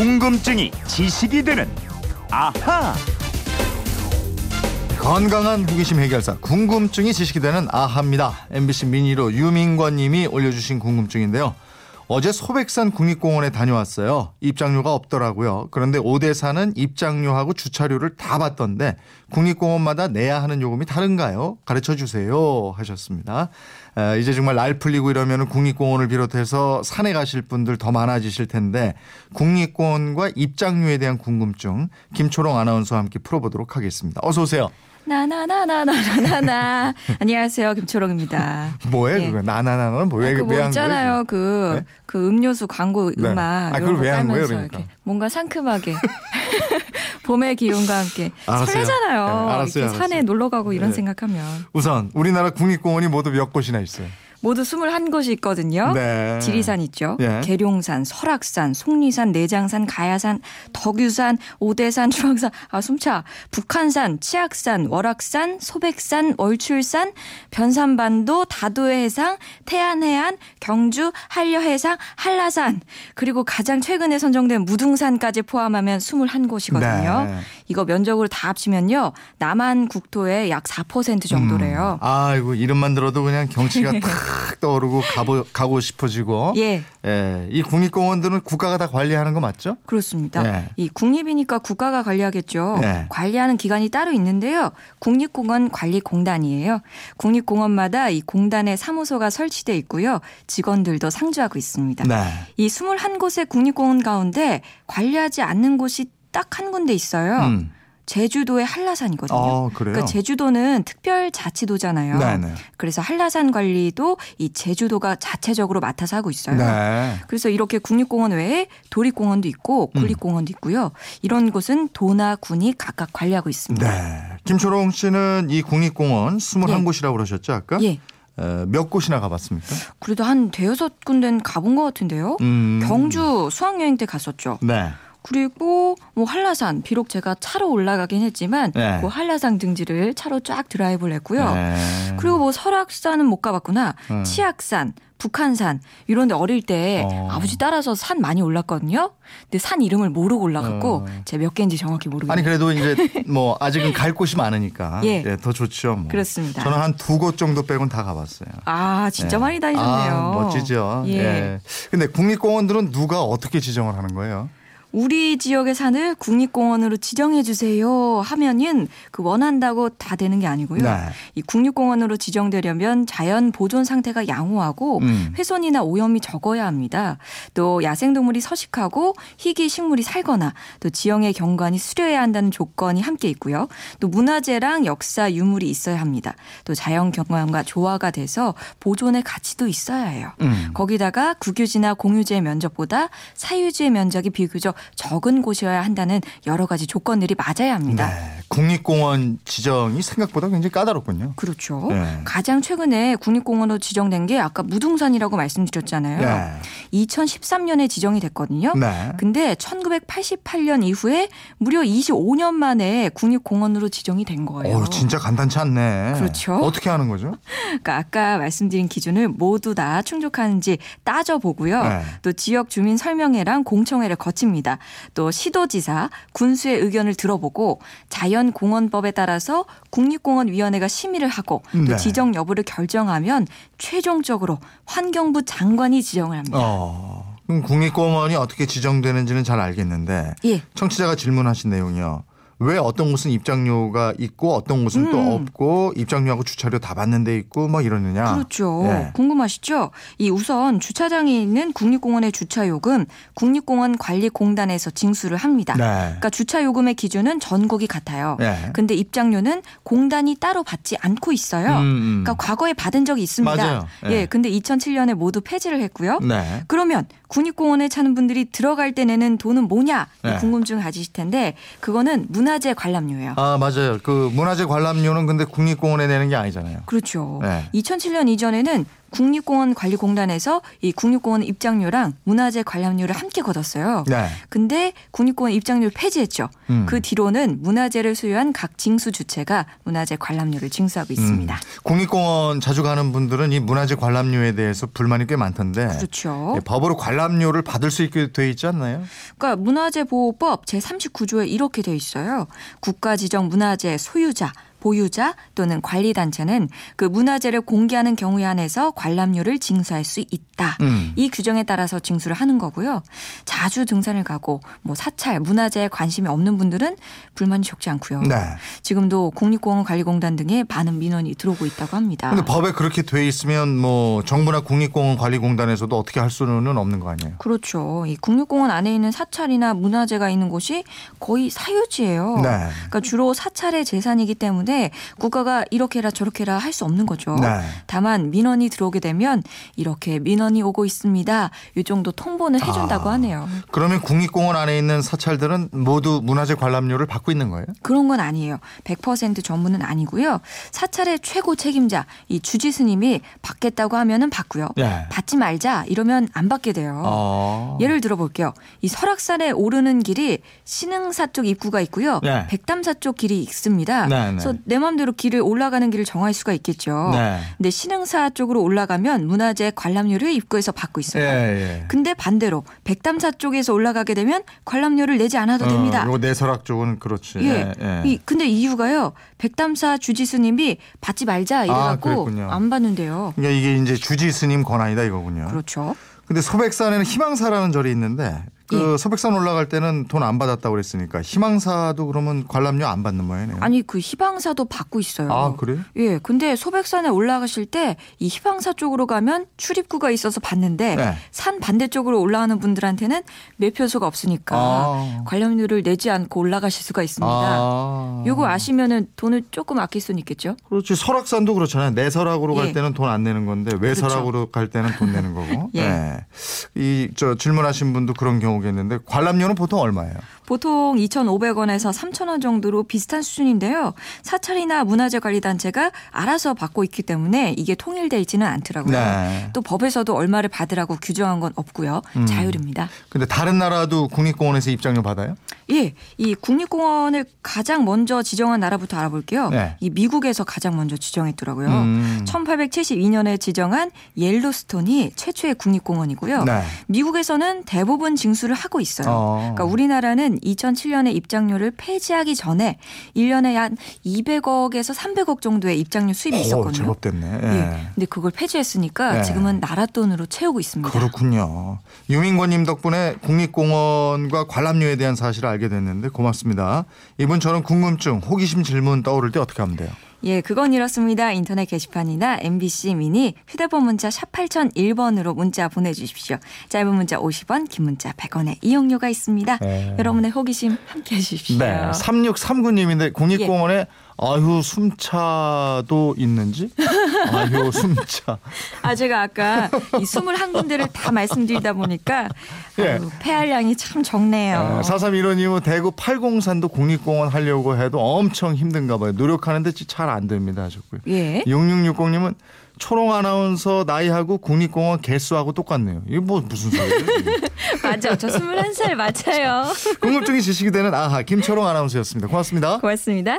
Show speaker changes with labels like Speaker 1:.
Speaker 1: 궁금증이 지식이 되는 아하.
Speaker 2: 건강한 호기심 해결사 궁금증이 지식이 되는 아하입니다. MBC 미니로 유민권님이 올려주신 궁금증인데요. 어제 소백산 국립공원에 다녀왔어요. 입장료가 없더라고요. 그런데 오대산은 입장료하고 주차료를 다 받던데 국립공원마다 내야 하는 요금이 다른가요? 가르쳐 주세요 하셨습니다. 에, 이제 정말 날 풀리고 이러면 국립공원을 비롯해서 산에 가실 분들 더 많아지실 텐데 국립공원과 입장료에 대한 궁금증 김초롱 아나운서와 함께 풀어보도록 하겠습니다. 어서 오세요.
Speaker 3: 나나나나나나나 안녕하세요 김초롱입니다.
Speaker 2: 뭐해
Speaker 3: 예.
Speaker 2: 그거 나나나는 뭐왜
Speaker 3: 그뭐
Speaker 2: 왜한
Speaker 3: 있잖아요
Speaker 2: 거예요?
Speaker 3: 그
Speaker 2: 네?
Speaker 3: 그 음료수 광고
Speaker 2: 네.
Speaker 3: 음악
Speaker 2: 아, 그걸
Speaker 3: 거
Speaker 2: 왜한 거예요, 그러니까?
Speaker 3: 이렇게 뭔가 상큼하게 봄의 기운과 함께
Speaker 2: 알았어요.
Speaker 3: 설레잖아요.
Speaker 2: 네, 알았어요,
Speaker 3: 이렇게
Speaker 2: 알았어요.
Speaker 3: 산에 놀러 가고 이런
Speaker 2: 네.
Speaker 3: 생각하면
Speaker 2: 우선 우리나라 국립공원이 모두 몇 곳이나 있어요.
Speaker 3: 모두 21곳이 있거든요.
Speaker 2: 네.
Speaker 3: 지리산 있죠.
Speaker 2: 예.
Speaker 3: 계룡산, 설악산, 속리산, 내장산, 가야산, 덕유산, 오대산, 주황산, 아 숨차. 북한산, 치악산, 월악산, 소백산, 월출산, 변산반도, 다도해 해상, 태안해안, 경주, 한려해상, 한라산, 그리고 가장 최근에 선정된 무등산까지 포함하면 21곳이거든요.
Speaker 2: 네.
Speaker 3: 이거 면적으로 다 합치면요. 남한 국토의 약 4% 정도래요.
Speaker 2: 아이고 이름만 들어도 그냥 경치가 탁 떠오르고 가보, 가고 싶어지고.
Speaker 3: 예.
Speaker 2: 예, 이 국립공원들은 국가가 다 관리하는 거 맞죠?
Speaker 3: 그렇습니다.
Speaker 2: 네.
Speaker 3: 이 국립이니까 국가가 관리하겠죠.
Speaker 2: 네.
Speaker 3: 관리하는 기관이 따로 있는데요. 국립공원 관리공단이에요. 국립공원마다 이 공단의 사무소가 설치돼 있고요. 직원들도 상주하고 있습니다.
Speaker 2: 네.
Speaker 3: 이 21곳의 국립공원 가운데 관리하지 않는 곳이 딱 한 군데 있어요.
Speaker 2: 음.
Speaker 3: 제주도의 한라산이거든요.
Speaker 2: 어, 그래요?
Speaker 3: 그러니까 제주도는 특별자치도잖아요.
Speaker 2: 네네.
Speaker 3: 그래서 한라산 관리도 이 제주도가 자체적으로 맡아서 하고 있어요.
Speaker 2: 네.
Speaker 3: 그래서 이렇게 국립공원 외에 도립공원도 있고
Speaker 2: 음.
Speaker 3: 국립공원도 있고요. 이런 곳은 도나 군이 각각 관리하고 있습니다.
Speaker 2: 네. 김초롱 씨는 이 국립공원 21곳이라고 그러셨죠, 아까?
Speaker 3: 예.
Speaker 2: 어, 몇 곳이나 가봤습니까?
Speaker 3: 그래도 한 대여섯 군데는 가본 것 같은데요.
Speaker 2: 음.
Speaker 3: 경주 수학여행 때 갔었죠.
Speaker 2: 네.
Speaker 3: 그리고 뭐 한라산 비록 제가 차로 올라가긴 했지만
Speaker 2: 네.
Speaker 3: 그 한라산 등지를 차로 쫙 드라이브를 했고요.
Speaker 2: 네.
Speaker 3: 그리고 뭐 설악산은 못 가봤구나.
Speaker 2: 음.
Speaker 3: 치악산, 북한산 이런데 어릴 때
Speaker 2: 어.
Speaker 3: 아버지 따라서 산 많이 올랐거든요. 근데 산 이름을 모르고 올라갔고
Speaker 2: 어.
Speaker 3: 제가 몇 개인지 정확히 모르겠어요.
Speaker 2: 아니 그래도 이제 뭐 아직은 갈 곳이 많으니까
Speaker 3: 예.
Speaker 2: 더 좋죠. 뭐.
Speaker 3: 그렇습니다.
Speaker 2: 저는 한 두 곳 정도 빼곤 다 가봤어요.
Speaker 3: 아 진짜
Speaker 2: 예.
Speaker 3: 많이 다니셨네요.
Speaker 2: 아, 멋지죠.
Speaker 3: 예.
Speaker 2: 예. 근데 국립공원들은 누가 어떻게 지정을 하는 거예요?
Speaker 3: 우리 지역의 산을 국립공원으로 지정해 주세요 하면은 그 원한다고 다 되는 게 아니고요.
Speaker 2: 네.
Speaker 3: 이 국립공원으로 지정되려면 자연 보존 상태가 양호하고
Speaker 2: 음.
Speaker 3: 훼손이나 오염이 적어야 합니다. 또 야생동물이 서식하고 희귀 식물이 살거나 또 지형의 경관이 수려해야 한다는 조건이 함께 있고요. 또 문화재랑 역사 유물이 있어야 합니다. 또 자연 경관과 조화가 돼서 보존의 가치도 있어야 해요.
Speaker 2: 음.
Speaker 3: 거기다가 국유지나 공유지의 면적보다 사유지의 면적이 비교적 적은 곳이어야 한다는 여러 가지 조건들이 맞아야 합니다.
Speaker 2: 네. 국립공원 지정이 생각보다 굉장히 까다롭군요.
Speaker 3: 그렇죠.
Speaker 2: 네.
Speaker 3: 가장 최근에 국립공원으로 지정된 게 아까 무등산이라고 말씀드렸잖아요.
Speaker 2: 네.
Speaker 3: 2013년에 지정이 됐거든요.
Speaker 2: 네.
Speaker 3: 근데 1988년 이후에 무려 25년 만에 국립공원으로 지정이 된 거예요.
Speaker 2: 어, 진짜 간단치 않네.
Speaker 3: 그렇죠.
Speaker 2: 어떻게 하는 거죠?
Speaker 3: 그러니까 아까 말씀드린 기준을 모두 다 충족하는지 따져보고요.
Speaker 2: 네.
Speaker 3: 또 지역 주민 설명회랑 공청회를 거칩니다. 또 시도지사, 군수의 의견을 들어보고 자연공원법에 따라서 국립공원위원회가 심의를 하고 또
Speaker 2: 네.
Speaker 3: 지정 여부를 결정하면 최종적으로 환경부 장관이 지정을 합니다.
Speaker 2: 어. 그럼 국립공원이 어떻게 지정되는지는 잘 알겠는데
Speaker 3: 예.
Speaker 2: 청취자가 질문하신 내용이요. 왜 어떤 곳은 입장료가 있고 어떤 곳은 또
Speaker 3: 음.
Speaker 2: 없고 입장료하고 주차료 다 받는 데 있고 뭐 이러느냐.
Speaker 3: 그렇죠.
Speaker 2: 예.
Speaker 3: 궁금하시죠? 이 우선 주차장에 있는 국립공원의 주차 요금 국립공원 관리공단에서 징수를 합니다.
Speaker 2: 네.
Speaker 3: 그러니까 주차 요금의 기준은 전국이 같아요.
Speaker 2: 예.
Speaker 3: 근데 입장료는 공단이 따로 받지 않고 있어요.
Speaker 2: 음, 음.
Speaker 3: 그러니까 과거에 받은 적이 있습니다.
Speaker 2: 맞아요. 예.
Speaker 3: 예, 근데 2007년에 모두 폐지를 했고요.
Speaker 2: 네.
Speaker 3: 그러면 국립공원에 차는 분들이 들어갈 때 내는 돈은 뭐냐 이
Speaker 2: 네.
Speaker 3: 궁금증 가지실 텐데 그거는 문화 재 관람료예요.
Speaker 2: 아 맞아요. 그 문화재 관람료는 근데 국립공원에 내는 게 아니잖아요.
Speaker 3: 그렇죠.
Speaker 2: 네.
Speaker 3: 2007년 이전에는 국립공원 관리공단에서 이 국립공원 입장료랑 문화재 관람료를 함께 걷었어요.
Speaker 2: 네.
Speaker 3: 근데 국립공원 입장료를 폐지했죠.
Speaker 2: 음.
Speaker 3: 그 뒤로는 문화재를 소유한 각 징수 주체가 문화재 관람료를 징수하고 있습니다.
Speaker 2: 음. 국립공원 자주 가는 분들은 이 문화재 관람료에 대해서 불만이 꽤 많던데.
Speaker 3: 그렇죠.
Speaker 2: 예, 법으로 관람료를 받을 수 있게 돼 있지 않나요?
Speaker 3: 그러니까 문화재 보호법 제 39조에 이렇게 돼 있어요. 국가 지정 문화재 소유자 보유자 또는 관리 단체는 그 문화재를 공개하는 경우에 한해서 관람료를 징수할 수 있다.
Speaker 2: 음.
Speaker 3: 이 규정에 따라서 징수를 하는 거고요. 자주 등산을 가고 뭐 사찰, 문화재에 관심이 없는 분들은 불만이 적지 않고요.
Speaker 2: 네.
Speaker 3: 지금도 국립공원관리공단 등에 많은 민원이 들어오고 있다고 합니다.
Speaker 2: 근데 법에 그렇게 돼 있으면 뭐 정부나 국립공원 관리공단에서도 어떻게 할 수는 없는 거 아니에요?
Speaker 3: 그렇죠. 이 국립공원 안에 있는 사찰이나 문화재가 있는 곳이 거의 사유지예요.
Speaker 2: 네.
Speaker 3: 그러니까 주로 사찰의 재산이기 때문에 국가가 이렇게라 저렇게라 할 수 없는 거죠.
Speaker 2: 네.
Speaker 3: 다만 민원이 들어오게 되면 이렇게 민원이 오고 있습니다. 이 정도 통보는 해준다고
Speaker 2: 아.
Speaker 3: 하네요.
Speaker 2: 그러면 국립공원 안에 있는 사찰들은 모두 문화재 관람료를 받고 있는 거예요?
Speaker 3: 그런 건 아니에요. 100% 전부는 아니고요. 사찰의 최고 책임자 이 주지 스님이 받겠다고 하면은 받고요.
Speaker 2: 예.
Speaker 3: 받지 말자 이러면 안 받게 돼요.
Speaker 2: 어.
Speaker 3: 예를 들어 볼게요. 이 설악산에 오르는 길이 신흥사 쪽 입구가 있고요.
Speaker 2: 네.
Speaker 3: 백담사 쪽 길이 있습니다.
Speaker 2: 네, 네.
Speaker 3: 그래서 내 마음대로 길을 올라가는 길을 정할 수가 있겠죠.
Speaker 2: 네.
Speaker 3: 근데 신흥사 쪽으로 올라가면 문화재 관람료를 입구에서 받고 있어요.
Speaker 2: 예, 예.
Speaker 3: 근데 반대로 백담사 쪽에서 올라가게 되면 관람료를 내지 않아도 됩니다.
Speaker 2: 어, 요 내설악 쪽은 그렇지.
Speaker 3: 예.
Speaker 2: 예.
Speaker 3: 이 근데 이유가요. 백담사 주지스님이 받지 말자 이래갖고
Speaker 2: 아.
Speaker 3: 안 받는데요.
Speaker 2: 그러니까 이게 이제 주지 스님 권한이다 이거군요.
Speaker 3: 그렇죠.
Speaker 2: 근데 소백산에는 희망사라는 절이 있는데 그 소백산 올라갈 때는 돈 안 받았다고 그랬으니까 희망사도 그러면 관람료 안 받는 모양이네요.
Speaker 3: 아니 그 희방사도 받고 있어요.
Speaker 2: 아, 그래요?
Speaker 3: 예, 근데 소백산에 올라가실 때 이 희방사 쪽으로 가면 출입구가 있어서 받는데
Speaker 2: 네.
Speaker 3: 산 반대쪽으로 올라가는 분들한테는 매표소가 없으니까
Speaker 2: 아.
Speaker 3: 관람료를 내지 않고 올라가실 수가 있습니다.
Speaker 2: 아.
Speaker 3: 요거 아시면은 돈을 조금 아낄 수는 있겠죠?
Speaker 2: 그렇지. 설악산도 그렇잖아요. 내설악으로 갈
Speaker 3: 예.
Speaker 2: 때는 돈 안 내는 건데 외설악으로 갈 때는 돈 내는 거고.
Speaker 3: 예.
Speaker 2: 네. 이저 질문하신 분도 그런 경우 겠는데 관람료는 보통 얼마예요?
Speaker 3: 보통 2,500원에서 3,000원 정도로 비슷한 수준인데요. 사찰이나 문화재 관리 단체가 알아서 받고 있기 때문에 이게 통일돼 있지는 않더라고요.
Speaker 2: 네.
Speaker 3: 또 법에서도 얼마를 받으라고 규정한 건 없고요.
Speaker 2: 음.
Speaker 3: 자율입니다.
Speaker 2: 근데 다른 나라도 국립공원에서 입장료 받아요?
Speaker 3: 예, 이 국립공원을 가장 먼저 지정한 나라부터 알아볼게요.
Speaker 2: 네.
Speaker 3: 이 미국에서 가장 먼저 지정했더라고요.
Speaker 2: 음.
Speaker 3: 1872년에 지정한 옐로스톤이 최초의 국립공원이고요.
Speaker 2: 네.
Speaker 3: 미국에서는 대부분 징수를 하고 있어요.
Speaker 2: 어.
Speaker 3: 그러니까 우리나라는 2007년에 입장료를 폐지하기 전에 1년에 한 200억에서 300억 정도의 입장료 수입이
Speaker 2: 오,
Speaker 3: 있었거든요.
Speaker 2: 제법 됐네. 예.
Speaker 3: 예. 근데 그걸 폐지했으니까
Speaker 2: 네.
Speaker 3: 지금은 나라 돈으로 채우고 있습니다.
Speaker 2: 그렇군요. 유민권님 덕분에 국립공원과 관람료에 대한 사실을 알게 됐는데 고맙습니다. 이분처럼 궁금증, 호기심 질문 떠오를 때 어떻게 하면 돼요?
Speaker 3: 예, 그건 이렇습니다. 인터넷 게시판이나 MBC 미니 휴대폰 문자 샵 8001번으로 문자 보내주십시오. 짧은 문자 50원, 긴 문자 100원의 이용료가 있습니다.
Speaker 2: 네.
Speaker 3: 여러분의 호기심 함께 해주십시오.
Speaker 2: 네. 3639님인데
Speaker 3: 예.
Speaker 2: 국립공원에 아휴 숨차도 있는지? 아휴 숨차.
Speaker 3: 아, 제가 아까 이 21군데를 다 말씀드리다 보니까
Speaker 2: 예.
Speaker 3: 아유, 폐활량이 참 적네요.
Speaker 2: 4315님은 대구 팔공산도 국립공원 하려고 해도 엄청 힘든가 봐요. 노력하는데 잘 안 됩니다 하셨고요.
Speaker 3: 예.
Speaker 2: 6660님은 초롱 아나운서 나이하고 국립공원 개수하고 똑같네요. 이게 뭐 무슨 소리예요?
Speaker 3: 맞아. 저 21살 맞아요.
Speaker 2: 궁금증이 지식이 되는 아하 김초롱 아나운서였습니다. 고맙습니다.
Speaker 3: 고맙습니다.